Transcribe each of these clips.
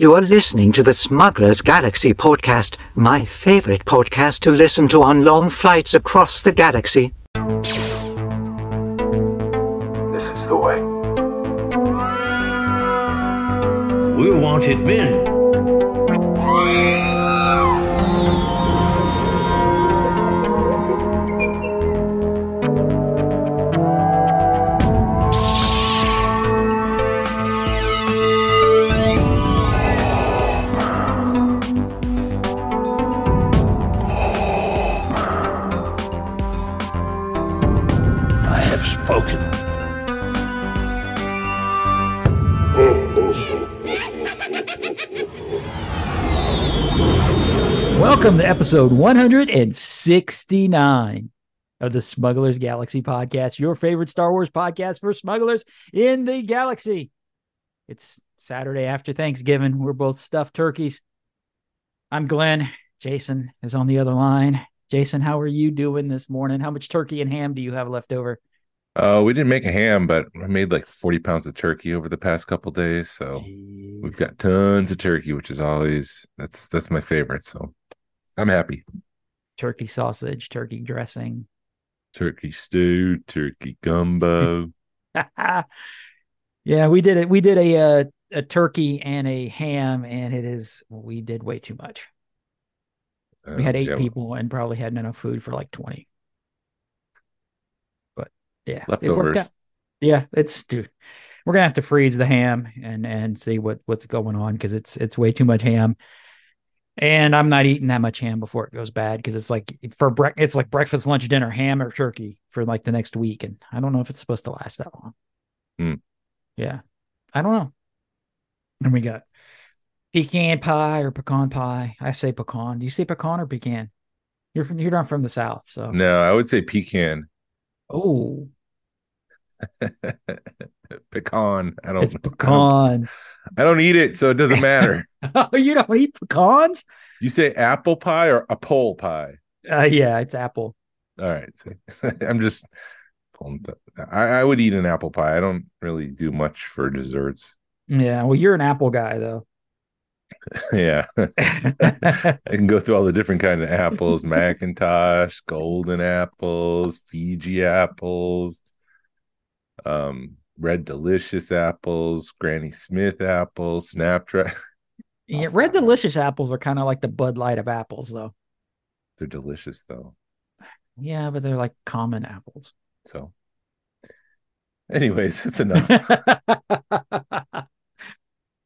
You are listening to the Smuggler's Galaxy podcast, my favorite podcast to listen to on long flights across the galaxy. This is the way. We're wanted men. Welcome to episode 169 of the Smugglers Galaxy podcast, your favorite Star Wars podcast for smugglers in the galaxy. It's Saturday after Thanksgiving. We're both stuffed turkeys. I'm Glen. Jason is on the other line. Jason, how are you doing this morning? How much turkey and ham do you have left over? Uh, we didn't make a ham, but I made like 40 pounds of turkey over the past couple days. So we've got tons of turkey, which is always that's that's my favorite. So I'm happy. turkey sausage, turkey dressing. Turkey stew, turkey gumbo. yeah, we did it. We did a uh, a turkey and a ham, and it is we did way too much. We had Uh, eight yeah, people and probably had enough food for like twenty. But yeah, Leftovers. out. Yeah, it's dude. We're gonna have to freeze the ham and and see what what's going on because it's it's way too much ham. And I'm not eating that much ham before it goes bad because it's like for brec- it's like breakfast, lunch, dinner, ham or turkey for like the next week, and I don't know if it's supposed to last that long. Hmm. Yeah, I don't know. And we got pecan pie or pecan pie. I say pecan. Do you say pecan or pecan? You're from you're not from the south, so No, I would say pecan. oh, Pecan. I don't it's I don't, pecan. I don't eat it, so it doesn't matter. Oh, you don't eat pecans? you say apple pie or a pole pie? Uh, yeah, it's apple. All right. So I'm just I, I would eat an apple pie. I don't really do much for desserts. Yeah, well, you're an apple guy though. yeah. I can go through all the different kind of apples, Macintosh, golden apples, Fiji apples, um, red delicious apples, Granny Smith apples, Snapdragon. yeah, red delicious apples are kind of like the Bud Light of apples, though. They're delicious though. Yeah, but they're like common apples. So anyways, it's enough.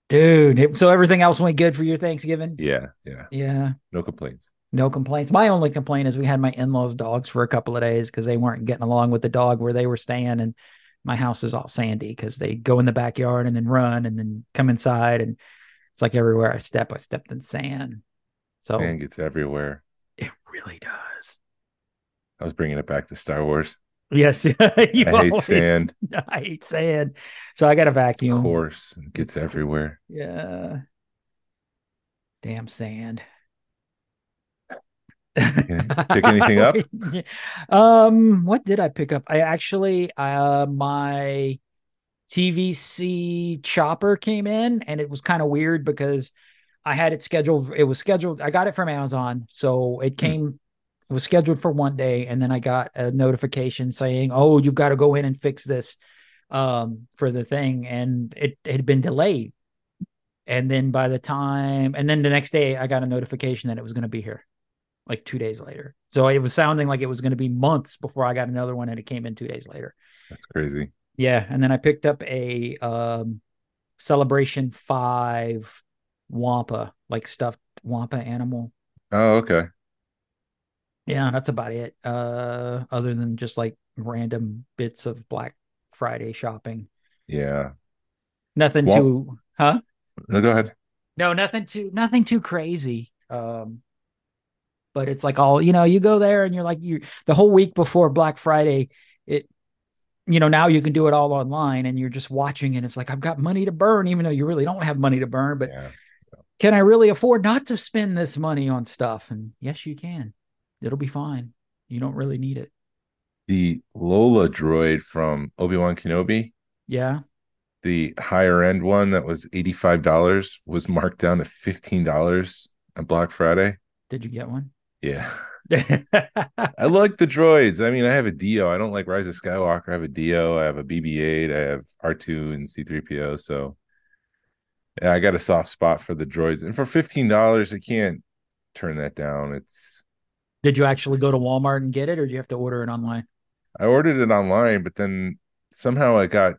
Dude, so everything else went good for your Thanksgiving? yeah, yeah. Yeah, No complaints. no complaints. My only complaint is we had my in-laws' dogs for a couple of days because they weren't getting along with the dog where they were staying, and my house is all sandy because they go in the backyard and then run and then come inside, and it's like everywhere I step, I stepped in sand. So Man gets everywhere. it really does. I was bringing it back to Star Wars. Yes, you I hate always- sand. I hate sand, so I got a vacuum. Of course, it gets It's- everywhere. Yeah. Damn sand. Pick anything up? Um, what did I pick up? I actually uh my TVC chopper came in and it was kind of weird because I had it scheduled. It was scheduled. I got it from Amazon. So it came, it was scheduled for one day. And then I got a notification saying, oh, you've got to go in and fix this um, for the thing. And it, it had been delayed. And then by the time, and then the next day, I got a notification that it was going to be here like two days later. So it was sounding like it was going to be months before I got another one. And it came in two days later. That's crazy. Yeah, and then I picked up a um celebration five wampa, like stuffed wampa animal. Oh, okay. Yeah, that's about it. Uh other than just like random bits of Black Friday shopping. Yeah. Nothing Wamp- too huh? No, go ahead. No, nothing too nothing too crazy. Um but it's like all, you know, you go there and you're like you the whole week before Black Friday, it you know, now you can do it all online and you're just watching and it's like I've got money to burn even though you really don't have money to burn, but Yeah. can I really afford not to spend this money on stuff? And yes, you can. It'll be fine. You don't really need it. The Lola droid from Obi Wan Kenobi. Yeah. the higher end one that was $85 was marked down to $15 on Black Friday. Did you get one? Yeah. I like the droids. I mean, I have a D-O. I don't like Rise of Skywalker. I have a D-O. I have a BB-8. I have R2 and C3PO. So, yeah, I got a soft spot for the droids. And for fifteen dollars, I can't turn that down. It's. Did you actually go to Walmart and get it, or do you have to order it online? I ordered it online, but then somehow I got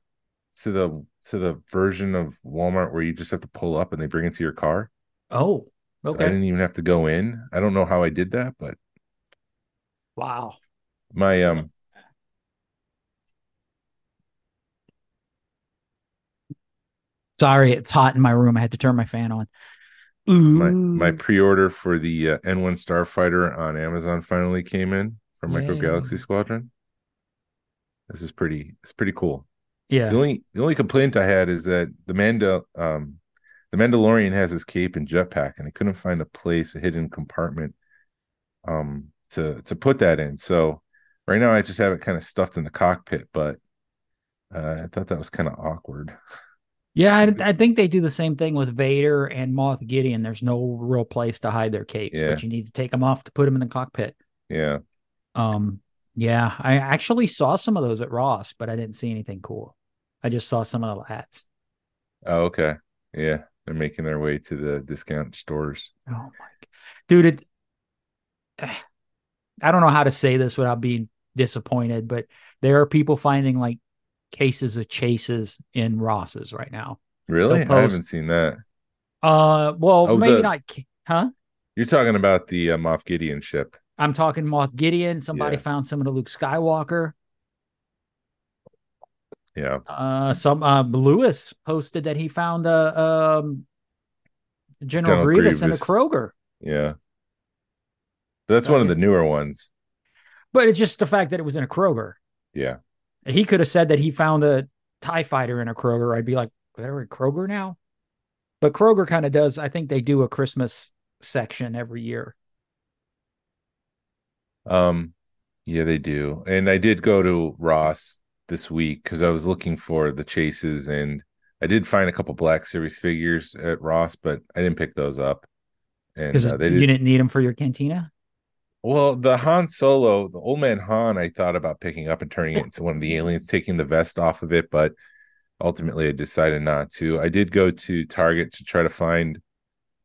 to the to the version of Walmart where you just have to pull up and they bring it to your car. Oh, So. I didn't even have to go in. I don't know how I did that, but wow. my um Sorry, it's hot in my room. I had to turn my fan on. Ooh. my my pre-order for the uh, N1 Starfighter on Amazon finally came in from Micro Galaxy Squadron. This is pretty it's pretty cool. yeah. The only the only complaint I had is that the Manda um the Mandalorian has his cape and jetpack and I couldn't find a place, a hidden compartment um to to put that in. So right now I just have it kind of stuffed in the cockpit, but uh, I thought that was kind of awkward. Yeah, I, I think they do the same thing with Vader and Moff Gideon. There's no real place to hide their capes, Yeah. but you need to take them off to put them in the cockpit. Yeah. Um, yeah, I actually saw some of those at Ross, but I didn't see anything cool. I just saw some of the hats. Oh, okay. Yeah. They're making their way to the discount stores. Oh my, dude! It, I don't know how to say this without being disappointed, but there are people finding like cases of chases in Ross's right now. Really? They'll I haven't seen that. Uh, well, Oh, maybe the- not, huh? You're talking about the uh, Moff Gideon ship. I'm talking Moff Gideon. Somebody Yeah. found some of the Luke Skywalker. Yeah. Uh, some uh, Lewis posted that he found a um, General, General Grievous, in a Kroger. Yeah. That's So one of the newer ones. But it's just the fact that it was in a Kroger. Yeah. He could have said that he found a Tie Fighter in a Kroger. I'd be like, they're in Kroger now. But Kroger kind of does. I think they do a Christmas section every year. Um, yeah, they do. And I did go to Ross this week because I was looking for the chases and I did find a couple Black Series figures at Ross, but I didn't pick those up. And uh, they you did didn't need them for your cantina. well, the Han Solo, the old man Han, I thought about picking up and turning it into one of the aliens, taking the vest off of it, but ultimately I decided not to. I did go to Target to try to find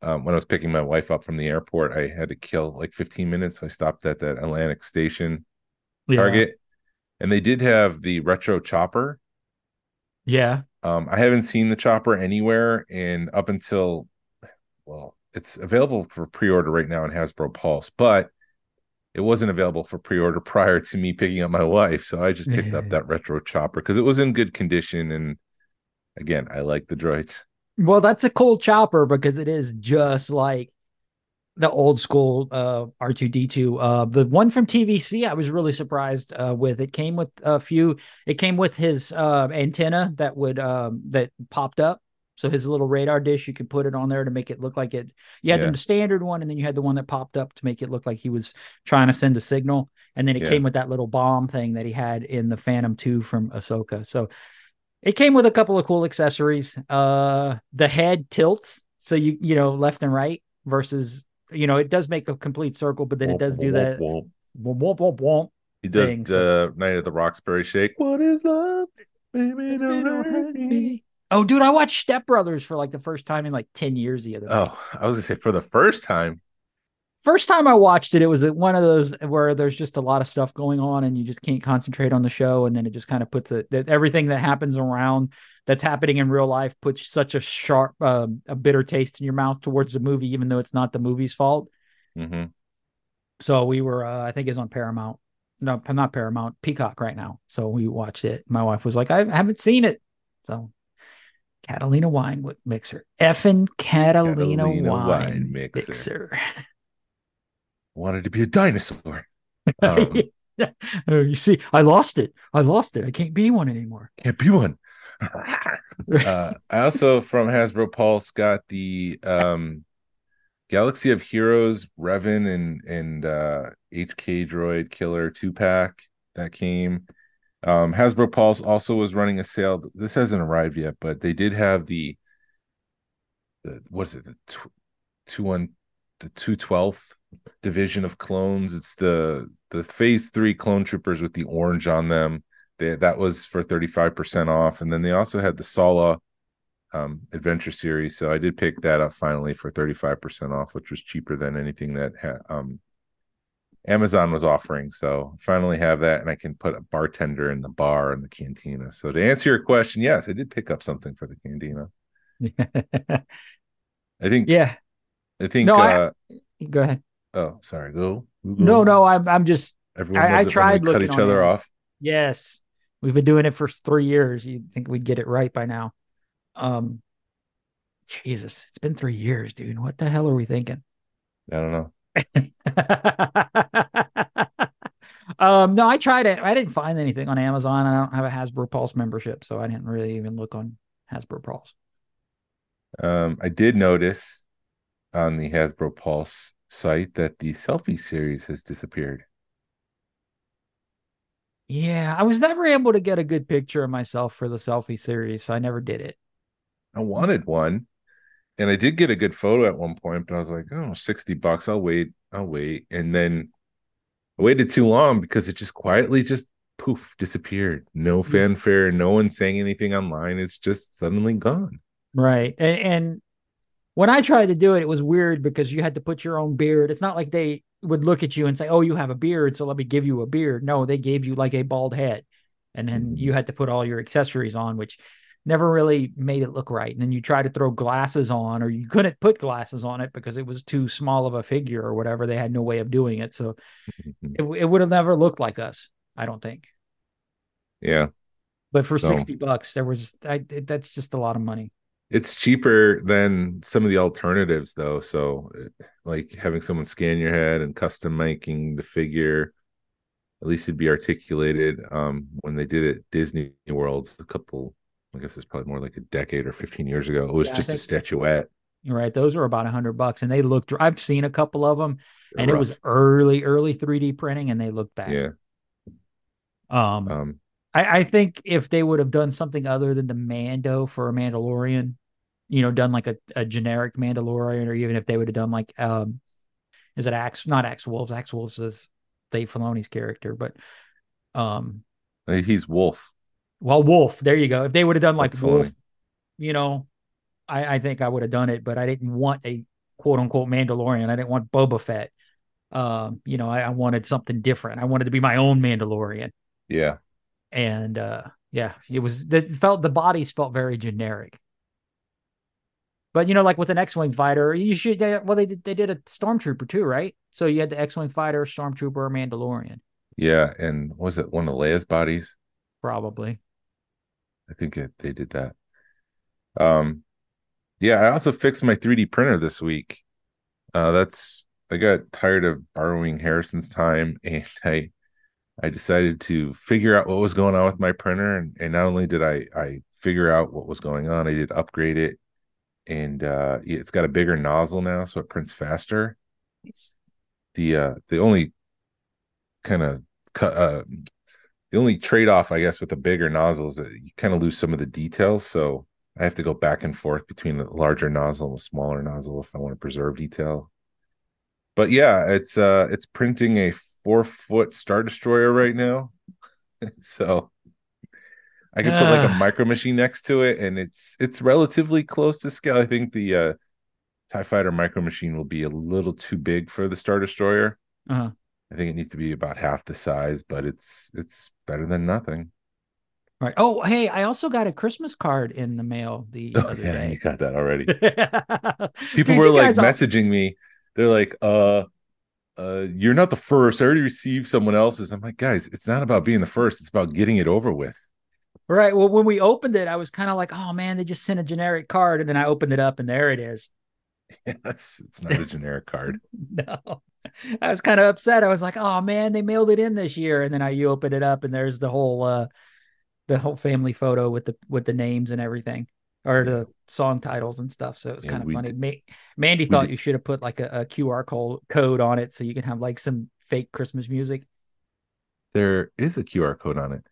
um, when I was picking my wife up from the airport, I had to kill like 15 minutes. So I stopped at that Atlantic Station. Target, and they did have the retro chopper. Yeah. Um, I haven't seen the chopper anywhere, and up until well, it's available for pre-order right now in Hasbro Pulse, but it wasn't available for pre-order prior to me picking up my wife. So I just picked up that retro chopper because it was in good condition, and again, I like the droids. Well, that's a cool chopper because it is just like the old school uh, R2D2. Uh, the one from TVC, I was really surprised uh, with. It came with a few. It came with his uh, antenna that would um, that popped up. So his little radar dish, you could put it on there to make it look like it. You had Yeah. the standard one, and then you had the one that popped up to make it look like he was trying to send a signal. And then it Yeah. came with that little bomb thing that he had in the Phantom 2 from Ahsoka. So it came with a couple of cool accessories. Uh, the head tilts, so you you know left and right versus you know it does make a complete circle, but then it does do that. Womp, womp. Womp, womp, womp. He does thing, the Night of the Roxbury Shake. What is love? Baby, don't hurt me. Oh, dude, I watched Step Brothers for like the first time in like ten years the other day. Oh, I was gonna say for the first time. First time I watched it, it was one of those where there's just a lot of stuff going on and you just can't concentrate on the show, and then it just kind of puts it that everything that happens around that's happening in real life puts such a sharp, um, a bitter taste in your mouth towards the movie, even though it's not the movie's fault. hmm So we were, uh, I think it's on Paramount. No, not Paramount, Peacock right now. So we watched it. My wife was like, I haven't seen it. So Catalina wine mixer. Effing Catalina, Catalina wine, wine mixer. mixer. Wanted to be a dinosaur. Um, Oh, you see, I lost it. I lost it. I can't be one anymore. can't be one. uh, I also from Hasbro Pulse got the um, Galaxy of Heroes Revan and and uh, HK Droid Killer two pack that came. Um, Hasbro Pulse also was running a sale. This hasn't arrived yet, but they did have the the what is it the tw- two one the two twelfth division of clones. It's the the Phase Three Clone Troopers with the orange on them. They, that was for thirty five percent off, and then they also had the Sala um, Adventure Series. So I did pick that up finally for thirty five percent off, which was cheaper than anything that ha- um, Amazon was offering. So finally have that, and I can put a bartender in the bar and the cantina. So to answer your question, yes, I did pick up something for the cantina. I think. yeah. I think. No, I- uh, Go ahead. oh, sorry. Go. No, no, I'm I'm just Everyone I- I loves it when we tried cut each other off. yes. We've been doing it for three years. You'd think we'd get it right by now. Um Jesus, it's been three years, dude. What the hell are we thinking? I don't know. um, no, I tried it. I didn't find anything on Amazon. I don't have a Hasbro Pulse membership, so I didn't really even look on Hasbro Pulse. Um, I did notice on the Hasbro Pulse site that the selfie series has disappeared. Yeah, I was never able to get a good picture of myself for the selfie series, so I never did it. I wanted one, and I did get a good photo at one point, but I was like, oh, 60 bucks. I'll wait. I'll wait. And then I waited too long because it just quietly just poof disappeared. No fanfare, no one saying anything online. It's just suddenly gone. Right. And, and when I tried to do it, it was weird because you had to put your own beard. It's not like they would look at you and say, Oh, you have a beard, so let me give you a beard. No, they gave you like a bald head. And then Mhm. you had to put all your accessories on, which never really made it look right. And then you try to throw glasses on, or you couldn't put glasses on it because it was too small of a figure or whatever. They had no way of doing it. So it, it would have never looked like us, I don't think. Yeah. But for So- 60 bucks, there was, I, that's just a lot of money. It's cheaper than some of the alternatives, though. So, like having someone scan your head and custom making the figure, at least it'd be articulated. Um, when they did it Disney World a couple, I guess it's probably more like a decade or 15 years ago. It was Yeah, just a statuette. Right. Those were about a hundred bucks and they looked, I've seen a couple of them They're and it was early, early 3D printing and they looked bad. yeah. Um, Um, I, I think if they would have done something other than the Mando for a Mandalorian, you know, done like a, a generic Mandalorian, or even if they would have done like, um, is it Axe? Not Axe Woves. Axe Woves is Dave Filoni's character, but, um, he's Wolf. well, Wolf. There you go. If they would have done like That's Wolf, funny. you know, I, I think I would have done it, but I didn't want a quote unquote Mandalorian. I didn't want Boba Fett. Um, you know, I, I wanted something different. I wanted to be my own Mandalorian. Yeah. And uh yeah, it was that felt the bodies felt very generic. But you know, like with an X-wing fighter, you should. They, well, they did. They did a stormtrooper too, right? So you had the X-wing fighter, stormtrooper, Mandalorian, Yeah. And was it one of Leia's bodies? probably. I think it, they did that. Um, yeah, I also fixed my 3D printer this week. Uh, that's I got tired of borrowing Harrison's time, and I I decided to figure out what was going on with my printer, and, and not only did I I figure out what was going on, I did upgrade it, and uh, it's got a bigger nozzle now, so it prints faster. The uh, the only kind of cut uh, the only trade off, I guess, with the bigger nozzle is that you kind of lose some of the details. So I have to go back and forth between the larger nozzle and the smaller nozzle if I want to preserve detail. But yeah, it's uh it's printing a four foot star destroyer right now. so I can put like a Ah. micro machine next to it, and it's it's relatively close to scale. I think the uh TIE fighter micro machine will be a little too big for the star destroyer. Uh-huh. I think it needs to be about half the size, but it's it's better than nothing. Right. Oh, hey, I also got a Christmas card in the mail the Oh, other yeah, day. you got that already. People People were like messaging me. They're like, uh, uh, you're not the first. I already received someone else's. I'm like, guys, it's not about being the first. It's about getting it over with. Right. Well, when we opened it, I was kind of like, oh man, they just sent a generic card. And then I opened it up and there it is. Yes, it's not a generic card. No. I was kind of upset. I was like, oh man, they mailed it in this year. And then I you open it up and there's the whole uh the whole family photo with the with the names and everything. Or the song titles and stuff. So it was Yeah, kind of funny. Ma- Mandy thought did- you should have put like a, a QR code code on it so you can have like some fake Christmas music. There is a QR code on it.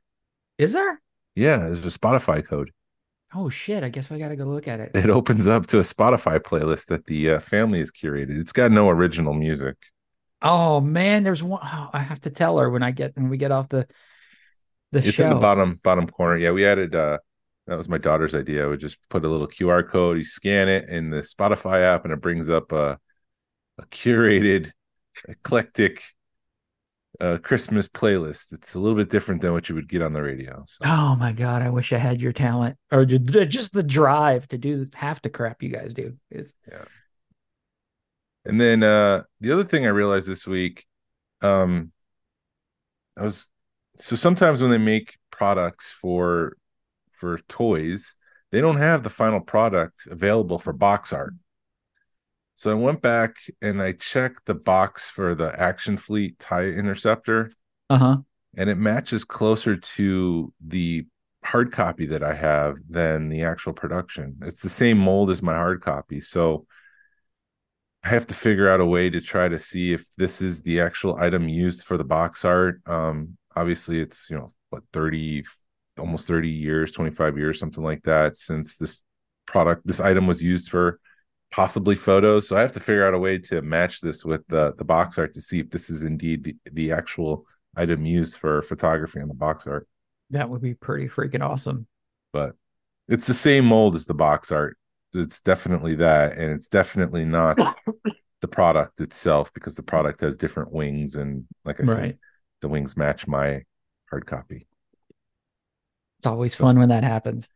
Is there? Yeah, there's a Spotify code. Oh shit! I guess I got to go look at it. It opens up to a Spotify playlist that the uh, family has curated. It's got no original music. Oh man, there's one. Oh, I have to tell her when I get when we get off the the it's show. in the bottom bottom corner. Yeah, we added uh that was my daughter's idea. I would just put a little QR code, you scan it in the Spotify app, and it brings up a, a curated, eclectic uh, Christmas playlist. It's a little bit different than what you would get on the radio. So. Oh my god, I wish I had your talent or just the drive to do half the crap you guys do. Is Yeah. And then uh the other thing I realized this week, um I was so sometimes when they make products for for toys, they don't have the final product available for box art. So I went back and I checked the box for the Action Fleet TIE Interceptor, uh huh. and it matches closer to the hard copy that I have than the actual production. It's the same mold as my hard copy. So I have to figure out a way to try to see if this is the actual item used for the box art. Um, obviously, it's, you know, what, 30, almost 30 years, 25 years, something like that, since this product, this item was used for possibly photos. So I have to figure out a way to match this with the, the box art to see if this is indeed the, the actual item used for photography on the box art. That would be pretty freaking awesome. But it's the same mold as the box art. It's definitely that, and it's definitely not the product itself because the product has different wings, and like I said, the wings match my hard copy. It's always fun when that happens.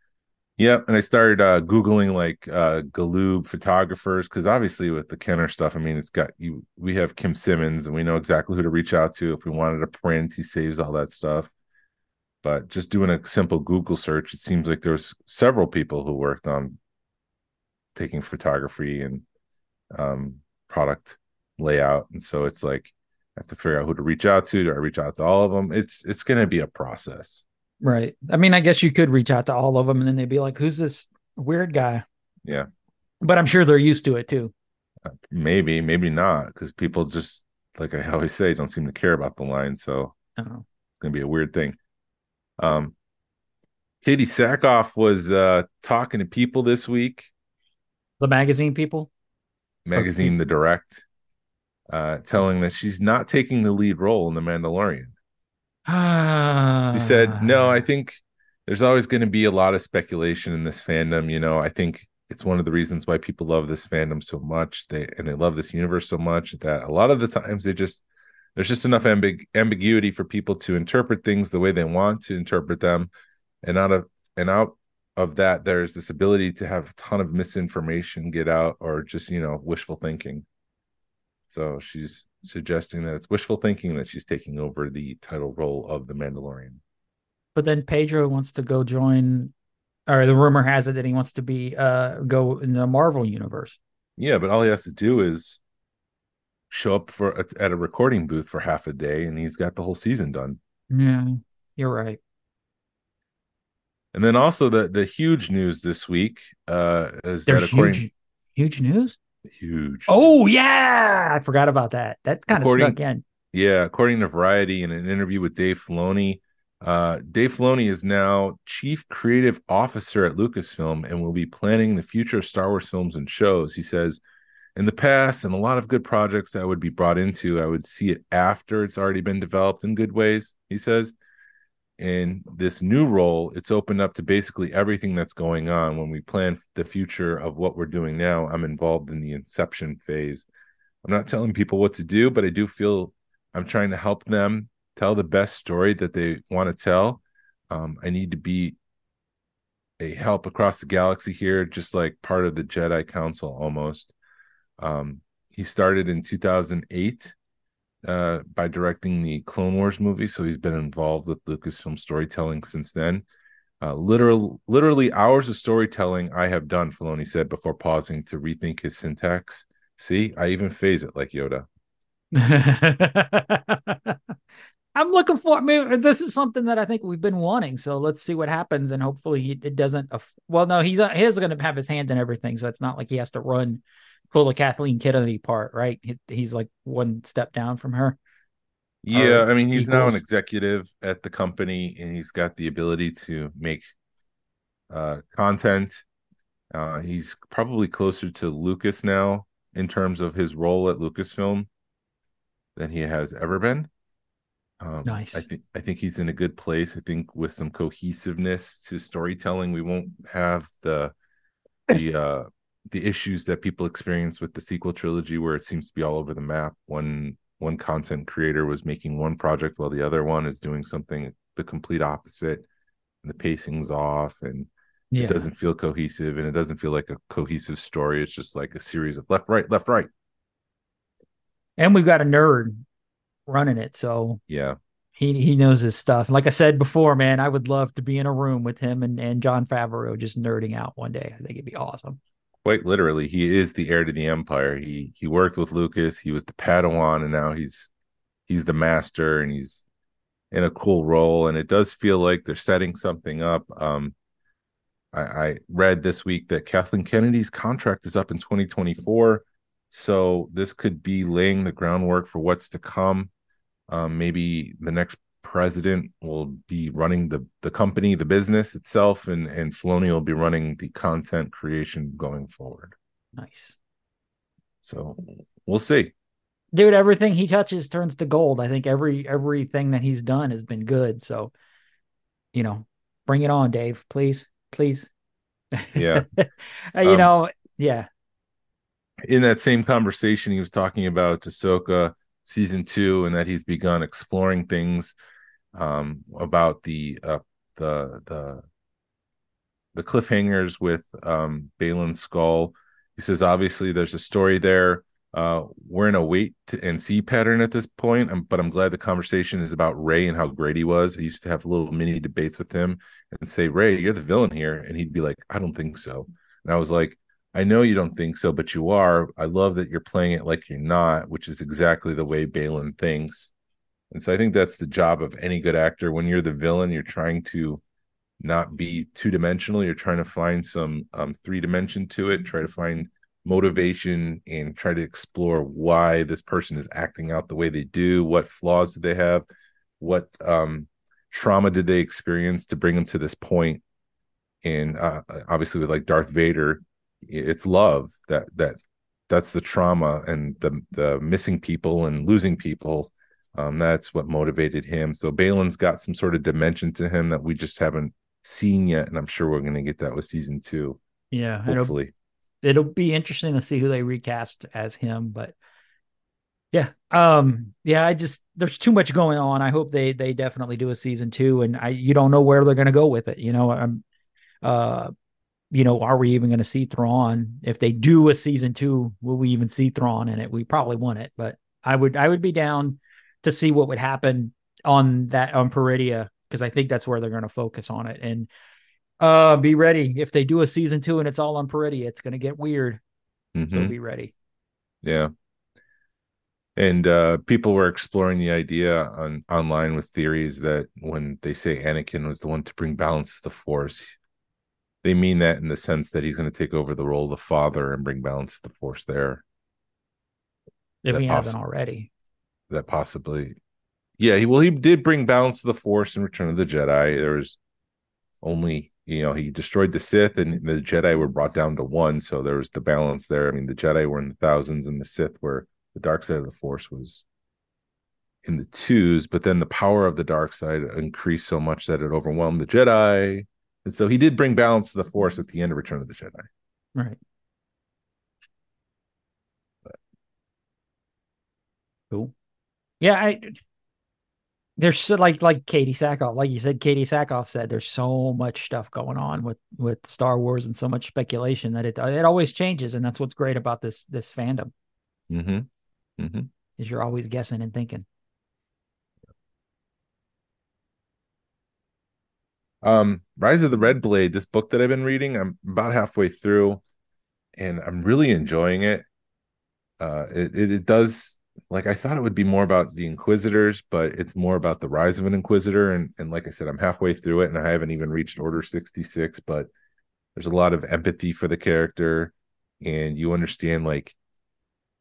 Yep, and I started uh, googling like uh, Galoob photographers because obviously with the Kenner stuff, I mean, it's got you. We have Kim Simmons, and we know exactly who to reach out to if we wanted a print. He saves all that stuff. But just doing a simple Google search, it seems like there's several people who worked on taking photography and um, product layout, and so it's like I have to figure out who to reach out to. Do I reach out to all of them? It's it's going to be a process. Right. I mean, I guess you could reach out to all of them and then they'd be like, who's this weird guy? Yeah. But I'm sure they're used to it too. Maybe, maybe not, because people just like I always say, don't seem to care about the line. So Oh. it's gonna be a weird thing. Um Katee Sackhoff was uh talking to people this week, The magazine people? magazine The Direct, uh, telling that she's not taking the lead role in The Mandalorian. Ah. She said, No, I think there's always going to be a lot of speculation in this fandom. You know, I think it's one of the reasons why people love this fandom so much. They and they love this universe so much that a lot of the times they just there's just enough ambig- ambiguity for people to interpret things the way they want to interpret them, and out of and out of that, there's this ability to have a ton of misinformation get out or just you know wishful thinking. So she's suggesting that it's wishful thinking that she's taking over the title role of the Mandalorian. But then Pedro wants to go join, or the rumor has it that he wants to be, uh, go in the Marvel universe. Yeah, but all he has to do is show up for at a recording booth for half a day, and he's got the whole season done. Yeah, you're right. And then also the the huge news this week uh, is that There's according huge, huge news. Huge Oh yeah, I forgot about that. That kind of stuck in. Yeah, according to Variety, in an interview with Dave Filoni, uh, Dave Filoni is now chief creative officer at Lucasfilm and will be planning the future of Star Wars films and shows. He says, in the past, and a lot of good projects I would be brought into, I would see it after it's already been developed in good ways. He says, in this new role, it's opened up to basically everything that's going on. When we plan the future of what we're doing now, I'm involved in the inception phase. I'm not telling people what to do, but I do feel I'm trying to help them tell the best story that they want to tell. Um, I need to be a help across the galaxy here, just like part of the Jedi Council almost. Um, he started in 2008 uh, by directing the Clone Wars movie, so he's been involved with Lucasfilm storytelling since then. Uh, literal, literally hours of storytelling I have done, Filoni said before pausing to rethink his syntax. See, I even phase it like Yoda. I'm looking for. I mean, this is something that I think we've been wanting. So let's see what happens, and hopefully he, it doesn't. Well, no, he's he is going to have his hand in everything, so it's not like he has to run, pull the Kathleen Kennedy part, right? He, he's like one step down from her. Yeah, are I mean he's now an executive at the company and he's got the ability to make uh content. Uh he's probably closer to Lucas now in terms of his role at Lucasfilm than he has ever been. Um, Nice. I think I think he's in a good place. I think with some cohesiveness to storytelling, we won't have the the uh the issues that people experience with the sequel trilogy where it seems to be all over the map. One one content creator was making one project while the other one is doing something the complete opposite and the pacing's off and Yeah. it doesn't feel cohesive and it doesn't feel like a cohesive story. It's just like a series of left, right, left, right. and we've got a nerd running it, so Yeah. he he knows his stuff. Like I said before, man, I would love to be in a room with him and, and Jon Favreau just nerding out one day. I think it'd be awesome. Quite literally he is the heir to the empire. He he worked with lucas he was the padawan and now he's he's the master and he's in a cool role and it does feel like they're setting something up. Um i i read this week that kathleen kennedy's contract is up in 2024 so this could be laying the groundwork for what's to come. Um maybe the next president will be running the the company, the business itself, and and Filoni will be running the content creation going forward. Nice. So we'll see. Dude, everything he touches turns to gold. I think every everything that he's done has been good. So, you know, bring it on, Dave. Please. Please. Yeah. Uh, you Um, know, yeah. In that same conversation, he was talking about Ahsoka season two and that he's begun exploring things um, about the uh, the the the cliffhangers with um, Baylan Skoll. He says obviously there's a story there. Uh, we're in a wait and see pattern at this point, um, but I'm glad the conversation is about Ray and how great he was. I used to have little mini debates with him and say, "Ray, you're the villain here," and he'd be like, "I don't think so," and I was like, "I know you don't think so, but you are. I love that you're playing it like you're not, which is exactly the way Baylan thinks." And so I think that's the job of any good actor. When you're the villain, you're trying to not be two dimensional. You're trying to find some um, three dimension to it. Try to find motivation and try to explore why this person is acting out the way they do. What flaws do they have? What um, trauma did they experience to bring them to this point? And uh, obviously, with like Darth Vader, it's love that that that's the trauma and the the missing people and losing people um, that's what motivated him. So Baylan's got some sort of dimension to him that we just haven't seen yet, and I'm sure we're going to get that with season two. Yeah. It'll, Hopefully, it'll be interesting to see who they recast as him, but yeah. Um, yeah, I just there's too much going on. I hope they they definitely do a season two and I you don't know where they're gonna go with it. You know, I'm uh you know, are we even going to see Thrawn? If they do a season two, will we even see Thrawn in it? We probably won't it, but I would I would be down to see what would happen on that on Peridea because I think that's where they're going to focus on it. And uh, be ready if they do a season two and it's all on Peridea, it's going to get weird. So Mhm. be ready. yeah. And uh, people were exploring the idea on online with theories that when they say Anakin was the one to bring balance to the Force, they mean that in the sense that he's going to take over the role of the father and bring balance to the Force there. If That he hasn't already. That possibly yeah he well he did bring balance to the force in return of the jedi. There was only you know he destroyed the sith and the jedi were brought down to one. So there was the balance there. I mean the jedi were in the thousands and the sith were the dark side of the force was in the twos but then the power of the dark side increased so much that it overwhelmed the jedi. And so he did bring balance to the force at the end of return of the jedi. Right. Cool. Yeah, I there's so like like Katee Sackhoff, like you said, Katee Sackhoff said, there's so much stuff going on with with Star Wars and so much speculation that it it always changes, and that's what's great about this this fandom mm-hmm mm-hmm is you're always guessing and thinking. Um, Rise of the Red Blade, this book that I've been reading, I'm about halfway through, and I'm really enjoying it. Uh, it, it it does like I thought it would be more about the Inquisitors, but it's more about the rise of an Inquisitor. And and like I said, I'm halfway through it, and I haven't even reached Order 66, but there's a lot of empathy for the character, and you understand like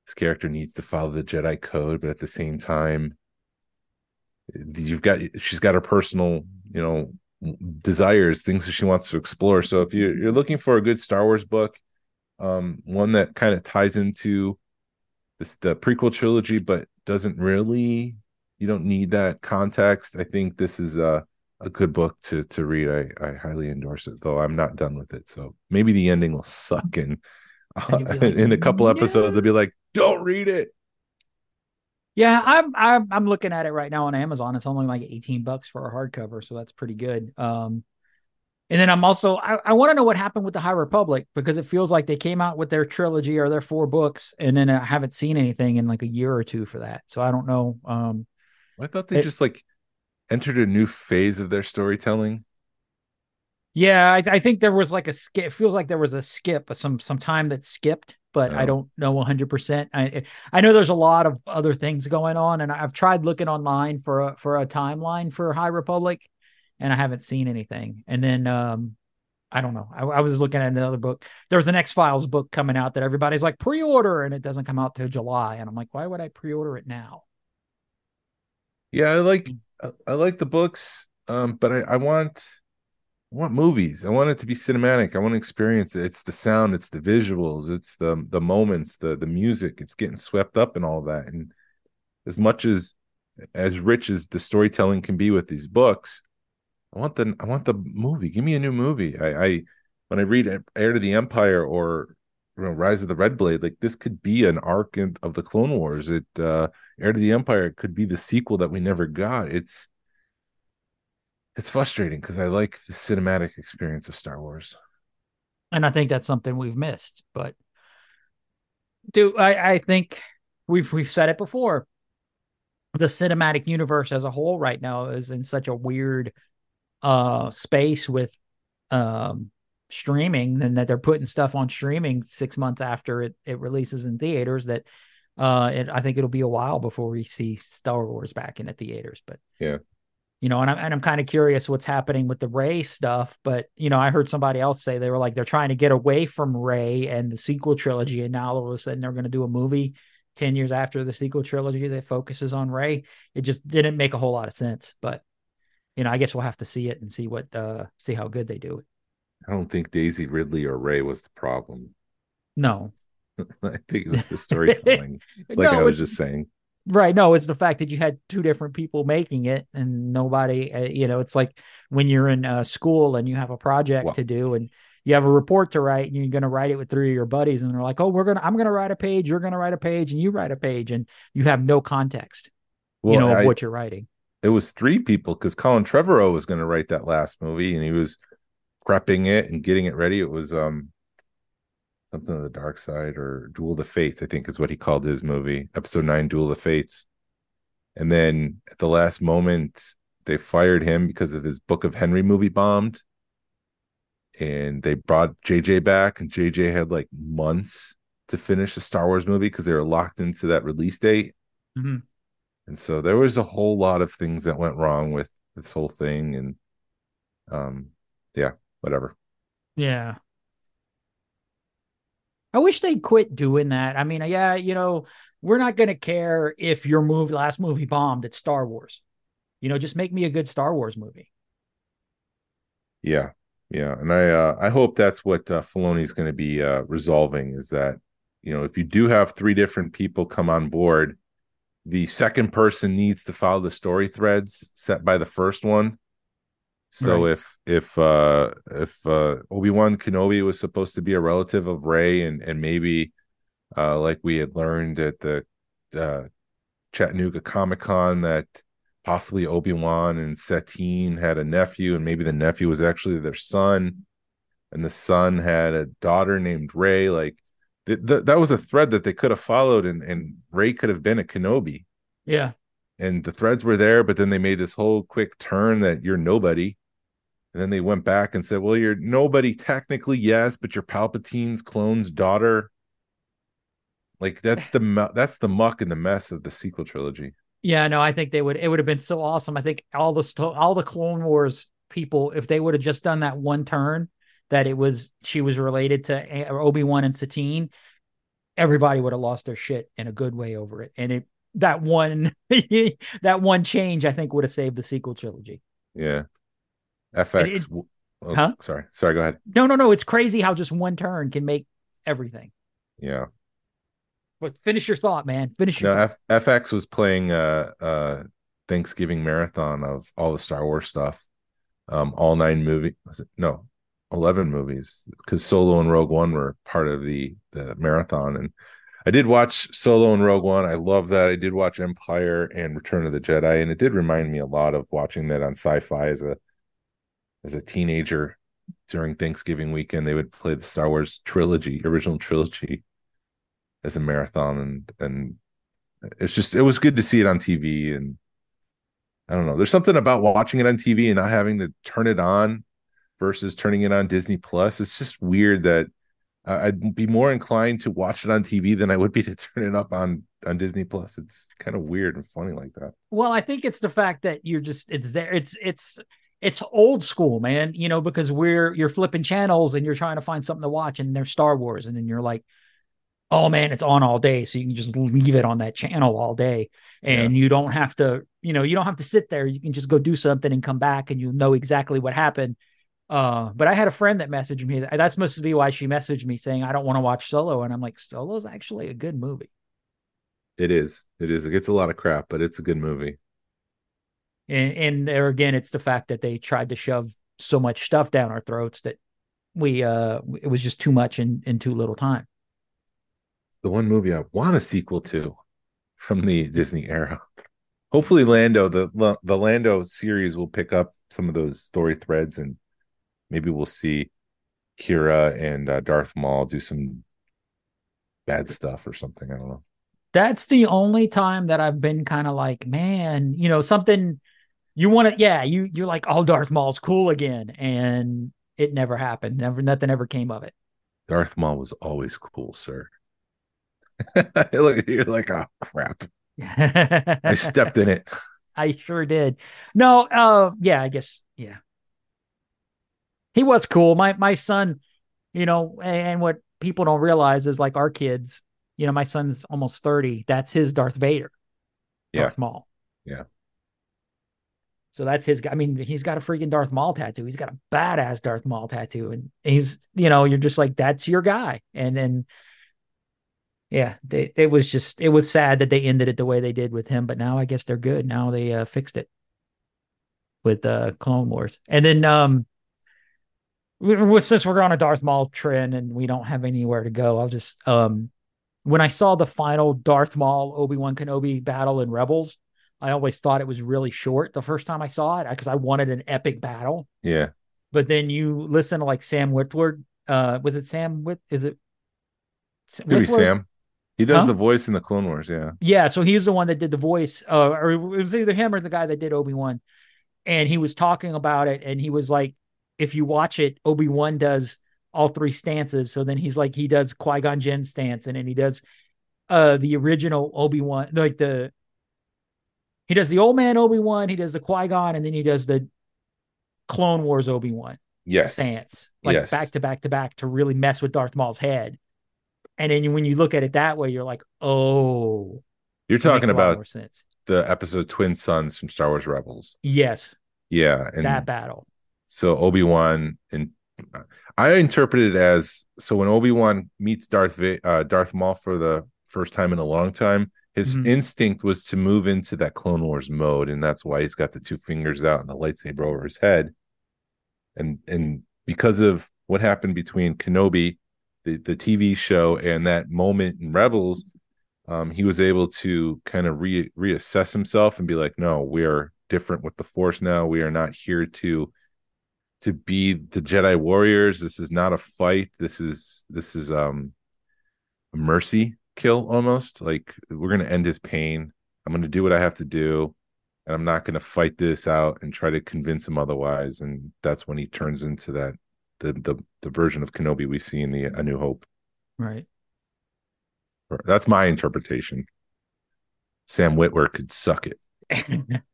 this character needs to follow the Jedi code, but at the same time, you've got she's got her personal you know desires things that she wants to explore so if you're, you're looking for a good star wars book um one that kind of ties into this the prequel trilogy but doesn't really you don't need that context i think this is a a good book to to read i i highly endorse it though i'm not done with it so maybe the ending will suck and, uh, like, in a couple "Yeah." episodes i'll be like don't read it Yeah, I'm I'm I'm looking at it right now on Amazon. It's only like 18 bucks for a hardcover, so that's pretty good. Um and then I'm also I, I want to know what happened with the High Republic because it feels like they came out with their trilogy or their four books and then I haven't seen anything in like a year or two for that. So I don't know. Um i thought they It- just like entered a new phase of their storytelling yeah, I, I think there was like a skip. It feels like there was a skip, some some time that skipped, but I Oh. don't know 100. percent I I know there's a lot of other things going on, and I've tried looking online for a for a timeline for High Republic, and I haven't seen anything. And then um, I don't know. I, I was looking at another book. There was an X Files book coming out that everybody's like pre-order, and it doesn't come out till July. And I'm like, why would I pre-order it now? Yeah, I like Mm. I, like the books, um, but I, I want I want movies. I want it to be cinematic. I want to experience it. It's the sound, it's the visuals, it's the the moments, the the music. It's getting swept up in all that. And as much as as rich as the storytelling can be with these books, I want the I want the movie. Give me a new movie. I, I when I read Heir to the Empire or you know, Rise of the Red Blade, like this could be an arc in, of the Clone Wars. It uh Heir to the Empire could be the sequel that we never got. It's it's frustrating because I like the cinematic experience of Star Wars. and I think that's something we've missed. But do I, I think we've we've said it before. The cinematic universe as a whole right now is in such a weird uh space with um streaming and that they're putting stuff on streaming six months after it, it releases in theaters that uh it, I think it'll be a while before we see Star Wars back in the theaters. But Yeah. you know, and I'm and I'm kind of curious what's happening with the Rey stuff. But you know, I heard somebody else say they were like they're trying to get away from Rey and the sequel trilogy, and now all of a sudden they're going to do a movie ten years after the sequel trilogy that focuses on Rey. It just didn't make a whole lot of sense. But you know, I guess we'll have to see it and see what uh see how good they do it. I don't think Daisy Ridley or Rey was the problem. No, I think it was the storytelling, like no, I was just saying. Right. No, it's the fact that you had two different people making it and nobody, uh, you know, it's like when you're in uh, school and you have a project Well- to do and you have a report to write and you're going to write it with three of your buddies and they're like, oh, we're going to, I'm going to write a page, you're going to write a page and you write a page and you have no context, Well, you know, of I- what you're writing. It was three people because Colin Trevorrow was going to write that last movie and he was prepping it and getting it ready. It was um something of the dark side or Duel of the Fates, I think is what he called his movie, episode nine, Duel of the Fates. And then at the last moment, they fired him because of his Book of Henry movie bombed. And they brought JJ back, and JJ had like months to finish a Star Wars movie because they were locked into that release date. Mhm. And so there was a whole lot of things that went wrong with this whole thing. And um, yeah, whatever. Yeah. I wish they'd quit doing that. I mean, yeah, you know, we're not going to care if your movie, last movie bombed at Star Wars. You know, just make me a good Star Wars movie. Yeah, yeah, and I uh, I hope that's what uh, Filoni's going to be uh, resolving is that you know if you do have three different people come on board, the second person needs to follow the story threads set by the first one. So Right. if if uh if uh Obi Wan Kenobi was supposed to be a relative of Rey and and maybe uh like we had learned at the uh Chattanooga Comic Con that possibly Obi-Wan and Satine had a nephew, and maybe the nephew was actually their son, and the son had a daughter named Ray. Like th- th- that was a thread that they could have followed, and and Rey could have been a Kenobi, Yeah. and the threads were there. But then they made this whole quick turn that you're nobody, and then they went back and said, "Well, you're nobody technically, yes, but you're Palpatine's clone's daughter." Like that's the that's the muck and the mess of the sequel trilogy. Yeah, no, I think they would. It would have been so awesome. I think all the all the Clone Wars people, if they would have just done that one turn, that it was she was related to Obi Wan and Satine, everybody would have lost their shit in a good way over it, and it that one that one change I think would have saved the sequel trilogy. Yeah. FX. it- oh, Huh? Sorry. Sorry. Go ahead. No, no, no. It's crazy how just one turn can make everything. Yeah. But finish your thought, man. Finish your No, thought. F- FX was playing a, a Thanksgiving marathon of all the Star Wars stuff. Um, all nine movie was it? No, eleven movies because Solo and Rogue One were part of the the marathon. And I did watch Solo and Rogue One. I love that. I did watch Empire and Return of the Jedi, and it did remind me a lot of watching that on Sci-Fi as a as a teenager during Thanksgiving weekend. They would play the Star Wars trilogy, original trilogy, as a marathon, and and it's just it was good to see it on TV and I don't know. There's something about watching it on TV and not having to turn it on versus turning it on Disney Plus. It's just weird that uh, I'd be more inclined to watch it on TV than I would be to turn it up on on Disney Plus. It's kind of weird and funny like that. Well, I think it's the fact that you're just it's there. It's it's it's old school, man. You know, because we're you're flipping channels and you're trying to find something to watch, and there's Star Wars, and then you're like, oh man, it's on all day, so you can just leave it on that channel all day, and you don't have to, you know, you don't have to sit there. You can just go do something and come back, and you'll know exactly what happened. Uh, but I had a friend that messaged me. That's supposed to be why she messaged me saying I don't want to watch Solo, and I'm like, Solo's actually a good movie. It is. It is. It gets a lot of crap, but it's a good movie. and and there again it's the fact that they tried to shove so much stuff down our throats that we uh it was just too much in in too little time The one movie I want a sequel to from the Disney era. Hopefully, Lando the the Lando series will pick up some of those story threads, and maybe we'll see Qi'ra and uh, Darth Maul do some bad stuff or something. I don't know. that's the only time that i've been kind of like man you know something you want to yeah you you're like oh darth maul's cool again and it never happened never nothing ever came of it Darth Maul was always cool, sir. Look, you're like, oh crap! I stepped in it. I sure did. No, uh yeah, I guess yeah. He was cool. My my son, you know, and what people don't realize is like our kids, you know, my son's almost 30. That's his Darth Vader. Yeah. Darth Maul. Yeah. So that's his I mean, he's got a freaking Darth Maul tattoo. He's got a badass Darth Maul tattoo. And he's, you know, you're just like, that's your guy. And then yeah, they, it was just it was sad that they ended it the way they did with him, but now I guess they're good. Now they uh, fixed it with uh Clone Wars. And then um since we're on a Darth Maul trend and we don't have anywhere to go, I'll just um when I saw the final Darth Maul Obi-Wan Kenobi battle in Rebels, I always thought it was really short the first time I saw it because I wanted an epic battle. Yeah, But then you listen to like Sam Whitward, uh was it Sam Whit is it maybe? Sam. He does Huh? the voice in the Clone Wars. Yeah, Yeah, so he's the one that did the voice, uh, or it was either him or the guy that did Obi Wan, and he was talking about it, and he was like, if you watch it, Obi Wan does all three stances. So then he's like, he does Qui Gon Jinn stance, and then he does uh the original Obi Wan, like the he does the old man Obi Wan, he does the Qui Gon, and then he does the Clone Wars Obi Wan yes, stance, like Yes. back to back to back to really mess with Darth Maul's head. And then when you look at it that way, you're like, oh, You're talking makes a lot about the episode Twin Suns from Star Wars Rebels. Yes, Yeah, and that battle. So Obi Wan and I interpret it as so when Obi Wan meets Darth Va- uh, Darth Maul for the first time in a long time, his Mhm. instinct was to move into that Clone Wars mode, and that's why he's got the two fingers out and the lightsaber over his head. And and because of what happened between Kenobi, the the TV show, and that moment in Rebels, um, he was able to kind of re reassess himself and be like, no, we are different with the Force now. We are not here to to be the Jedi warriors. This is not a fight. This is this is um a mercy kill almost. Like we're gonna end his pain. I'm gonna do what I have to do, and I'm not gonna fight this out and try to convince him otherwise. And that's when he turns into that the the the version of Kenobi we see in the A New Hope. Right. That's my interpretation. Sam Witwer could suck it.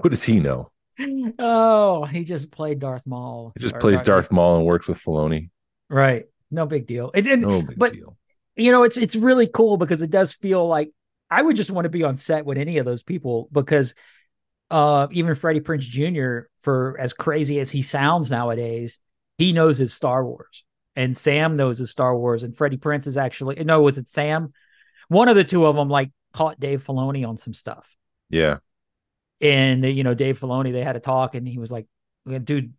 What does he know? oh, he just played Darth Maul. He just Or plays Darth Maul and works with Filoni. Right. No big deal. It didn't. No big but- deal. You know, it's it's really cool because it does feel like I would just want to be on set with any of those people because uh, even Freddie Prinze Jr. for as crazy as he sounds nowadays, he knows his Star Wars, and Sam knows his Star Wars, and Freddie Prinze is actually no, was it Sam? One of the two of them like caught Dave Filoni on some stuff, Yeah. And you know Dave Filoni they had a talk, and he was like, "Dude."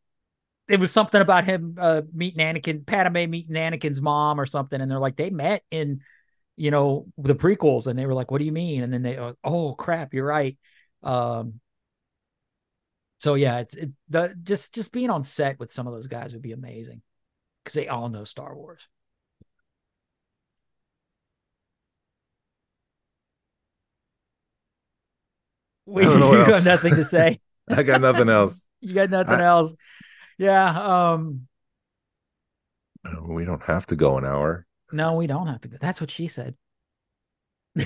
It was something about him uh, meeting Anakin, Padme meeting Anakin's mom or something, and they're like they met in, you know, the prequels, and they were like, "What do you mean?" And then they, oh crap, you're right. Um, so yeah, it's it, the just just being on set with some of those guys would be amazing because they all know Star Wars. We, you don't know what got nothing to say. I got nothing else. You got nothing I- else. Yeah. Um. We don't have to go an hour. No, we don't have to go. That's what she said.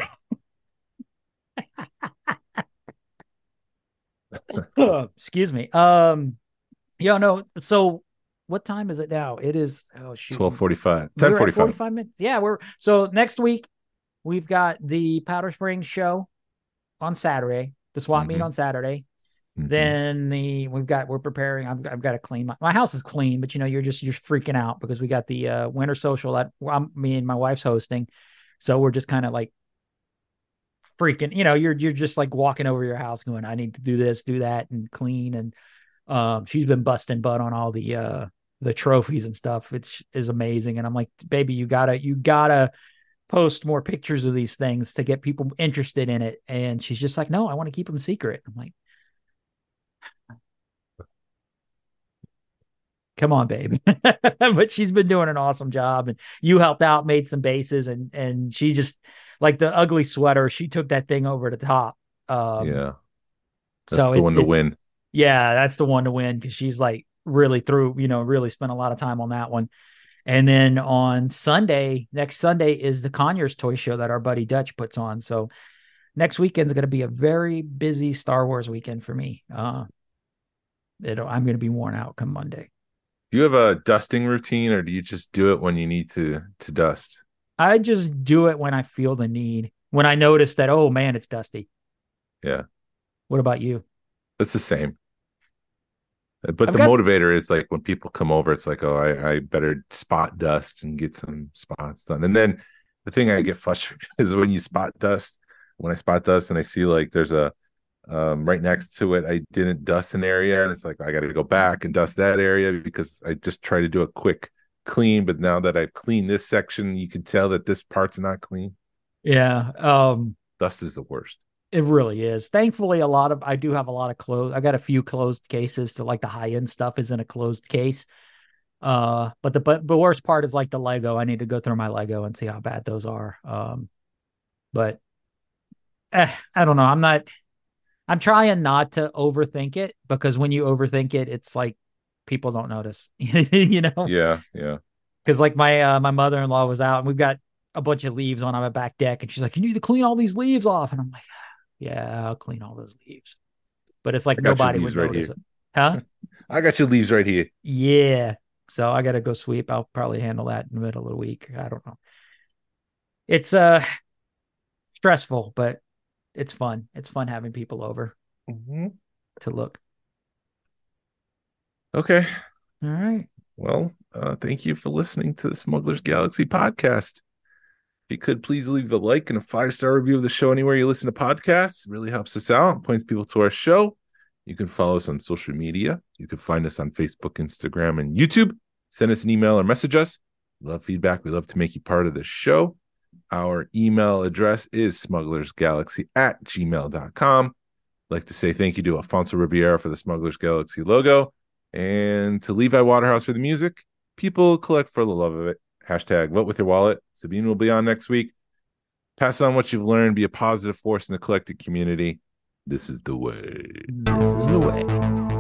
Excuse me. Um. Yeah. No. So, what time is it now? It is. Oh shoot. Twelve forty five. We Ten forty five. 45 minutes. Yeah, we're so next week we've got the Powder Springs show on Saturday, the swap meet Mhm. on Saturday. Mm-hmm. Then the we've got we're preparing. I've, I've got to clean my, my house is clean, but you know you're just you're freaking out because we got the uh, winter social that I'm, me and my wife's hosting, so we're just kind of like freaking. You know, you're you're just like walking over your house going, I need to do this, do that, and clean. And um, she's been busting butt on all the uh the trophies and stuff, which is amazing. And I'm like, baby, you gotta you gotta post more pictures of these things to get people interested in it. And she's just like, no, I want to keep them secret. I'm like. come on babe but she's been doing an awesome job and you helped out made some bases and and she just like the ugly sweater she took that thing over the top um yeah. That's so the it- one to it- win. yeah that's the one to win because she's like really through you know really spent a lot of time on that one and then on sunday next sunday is the conyers toy show that our buddy dutch puts on so next weekend's going to be a very busy star wars weekend for me uh it'll, i'm going to be worn out come monday Do you have a dusting routine or do you just do it when you need to to dust? I just do it when I feel the need. When I notice that, oh man, it's dusty. Yeah. What about you? It's the same. But I've the got- motivator is like when people come over, it's like, oh, I, I better spot dust and get some spots done. And then the thing I get frustrated is when you spot dust, when I spot dust and I see like there's a um, right next to it, I didn't dust an area, and it's like I got to go back and dust that area because I just try to do a quick clean. But now that I've cleaned this section, you can tell that this part's not clean. Yeah. Um, Dust is the worst. It really is. Thankfully, a lot of I do have a lot of closed. I got a few closed cases to like the high end stuff is in a closed case. Uh, but the but the worst part is like the Lego. I need to go through my Lego and see how bad those are. Um, but eh, I don't know. I'm not. I'm trying not to overthink it because when you overthink it, it's like people don't notice. you know. Yeah, yeah. because like my uh, my mother in law was out and we've got a bunch of leaves on our back deck, and she's like, "You need to clean all these leaves off," and I'm like, "Yeah, I'll clean all those leaves," but it's like I got your nobody would right notice here. it, huh? I got your leaves right here. yeah, so I got to go sweep. I'll probably handle that in the middle of the week. I don't know. It's uh stressful, but it's fun. It's fun having people over to look. Okay. All right. Well, uh, thank you for listening to the Smugglers Galaxy podcast. You could please leave a like and a five star review of the show anywhere you listen to podcasts, it really helps us out, points people to our show. You can follow us on social media. You can find us on Facebook, Instagram, and YouTube. Send us an email or message us. We love feedback. We love to make you part of the show. Our email address is smugglersgalaxy at gmail.com. Like to say thank you to Alfonso Riviera for the Smugglers Galaxy logo and to Levi Waterhouse for the music. People collect for the love of it. Hashtag vote with your wallet. Sabine will be on next week. Pass on what you've learned. Be a positive force in the collective community. This is the way. This is the way.